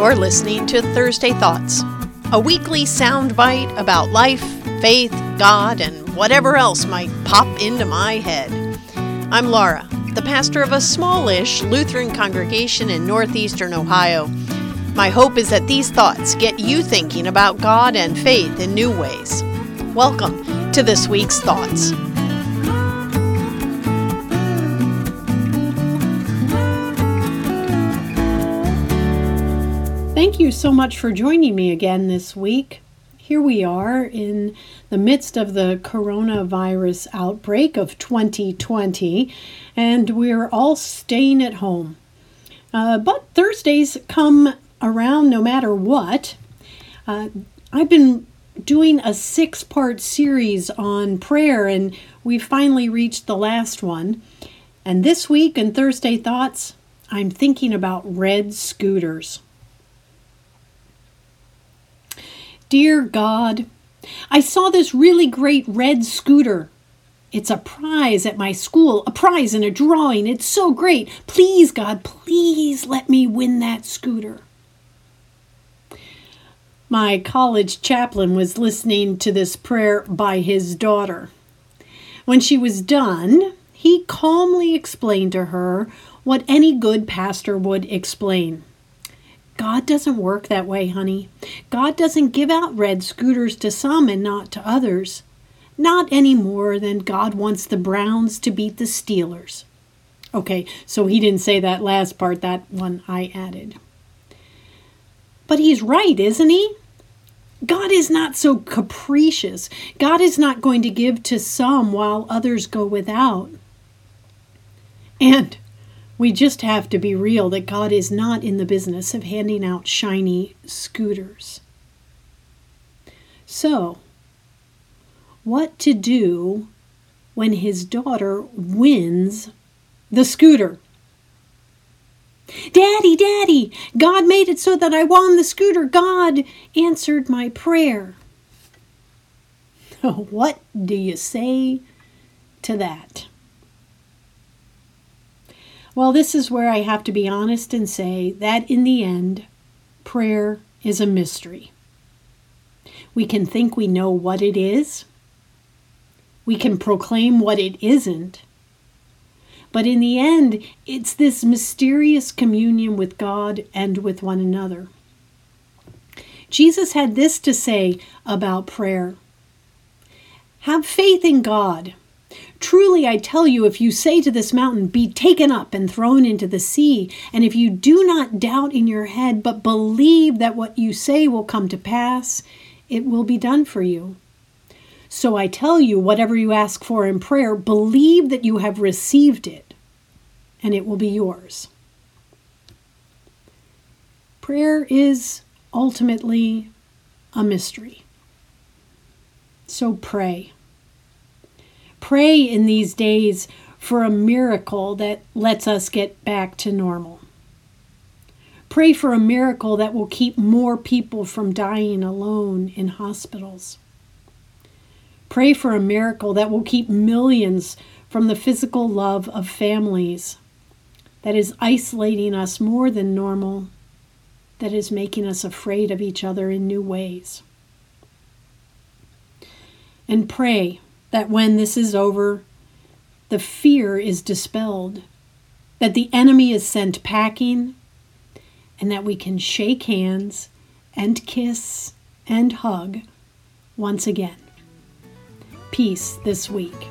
You're listening to Thursday Thoughts, a weekly soundbite about life, faith, God, and whatever else might pop into my head. I'm Laura, the pastor of a smallish Lutheran congregation in northeastern Ohio. My hope is that these thoughts get you thinking about God and faith in new ways. Welcome to this week's Thoughts. Thank you so much for joining me again this week. Here we are in the midst of the coronavirus outbreak of 2020, and we're all staying at home. Uh, but Thursdays come around no matter what. Uh, I've been doing a six part series on prayer, and we finally reached the last one. And this week in Thursday Thoughts, I'm thinking about red scooters. Dear God, I saw this really great red scooter. It's a prize at my school, a prize in a drawing. It's so great. Please, God, please let me win that scooter. My college chaplain was listening to this prayer by his daughter. When she was done, he calmly explained to her what any good pastor would explain. God doesn't work that way, honey. God doesn't give out red scooters to some and not to others. Not any more than God wants the Browns to beat the Steelers. Okay, so he didn't say that last part, that one I added. But he's right, isn't he? God is not so capricious. God is not going to give to some while others go without. And we just have to be real that God is not in the business of handing out shiny scooters. So, what to do when his daughter wins the scooter? Daddy, Daddy, God made it so that I won the scooter. God answered my prayer. What do you say to that? Well, this is where I have to be honest and say that in the end, prayer is a mystery. We can think we know what it is, we can proclaim what it isn't. But in the end, it's this mysterious communion with God and with one another. Jesus had this to say about prayer Have faith in God Truly, I tell you, if you say to this mountain, Be taken up and thrown into the sea, and if you do not doubt in your head, but believe that what you say will come to pass, it will be done for you. So I tell you, whatever you ask for in prayer, believe that you have received it, and it will be yours. Prayer is ultimately a mystery. So pray. Pray in these days for a miracle that lets us get back to normal. Pray for a miracle that will keep more people from dying alone in hospitals. Pray for a miracle that will keep millions from the physical love of families that is isolating us more than normal, that is making us afraid of each other in new ways. And pray that when this is over, the fear is dispelled, that the enemy is sent packing, and that we can shake hands and kiss and hug once again. Peace this week.